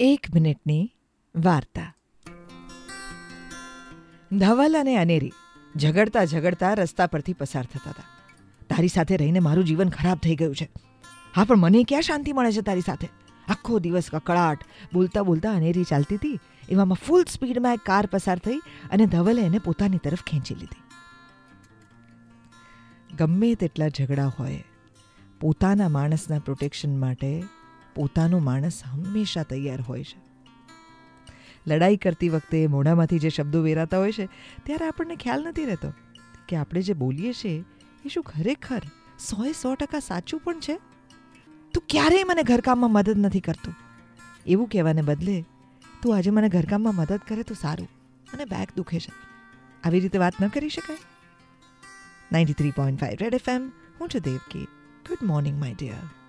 એક મિનિટની વાર્તા. ધવલ અને અનેરી ઝઘડતા ઝઘડતા રસ્તા પરથી પસાર થતા હતા. તારી સાથે રહીને મારું જીવન ખરાબ થઈ ગયું છે. હા, પણ મને ક્યાં શાંતિ મળે છે તારી સાથે? આખો દિવસ કકળાટ, બોલતા બોલતા અનેરી ચાલતી હતી. એવામાં ફૂલ સ્પીડમાં એક કાર પસાર થઈ અને ધવલે એને પોતાની તરફ ખેંચી લીધી. ગમે તેટલા ઝઘડા હોય, પોતાના માણસના પ્રોટેક્શન માટે પોતાનો માણસ હંમેશા તૈયાર હોય છે. લડાઈ કરતી વખતે મોઢામાંથી જે શબ્દો વેરાતા હોય છે, ત્યારે આપણને ખ્યાલ નથી રહેતો કે આપણે જે બોલીએ છીએ, એ શું ખરેખર સોએ સો ટકા સાચું પણ છે? તું ક્યારેય મને ઘરકામમાં મદદ નથી કરતો. એવું કહેવાને બદલે, તું આજે મને ઘરકામમાં મદદ કરે તો સારું અને બેક દુખે છે. આવી રીતે વાત ન કરી શકાય. Ninety three point five red F M હું છું Devki. Good morning my dear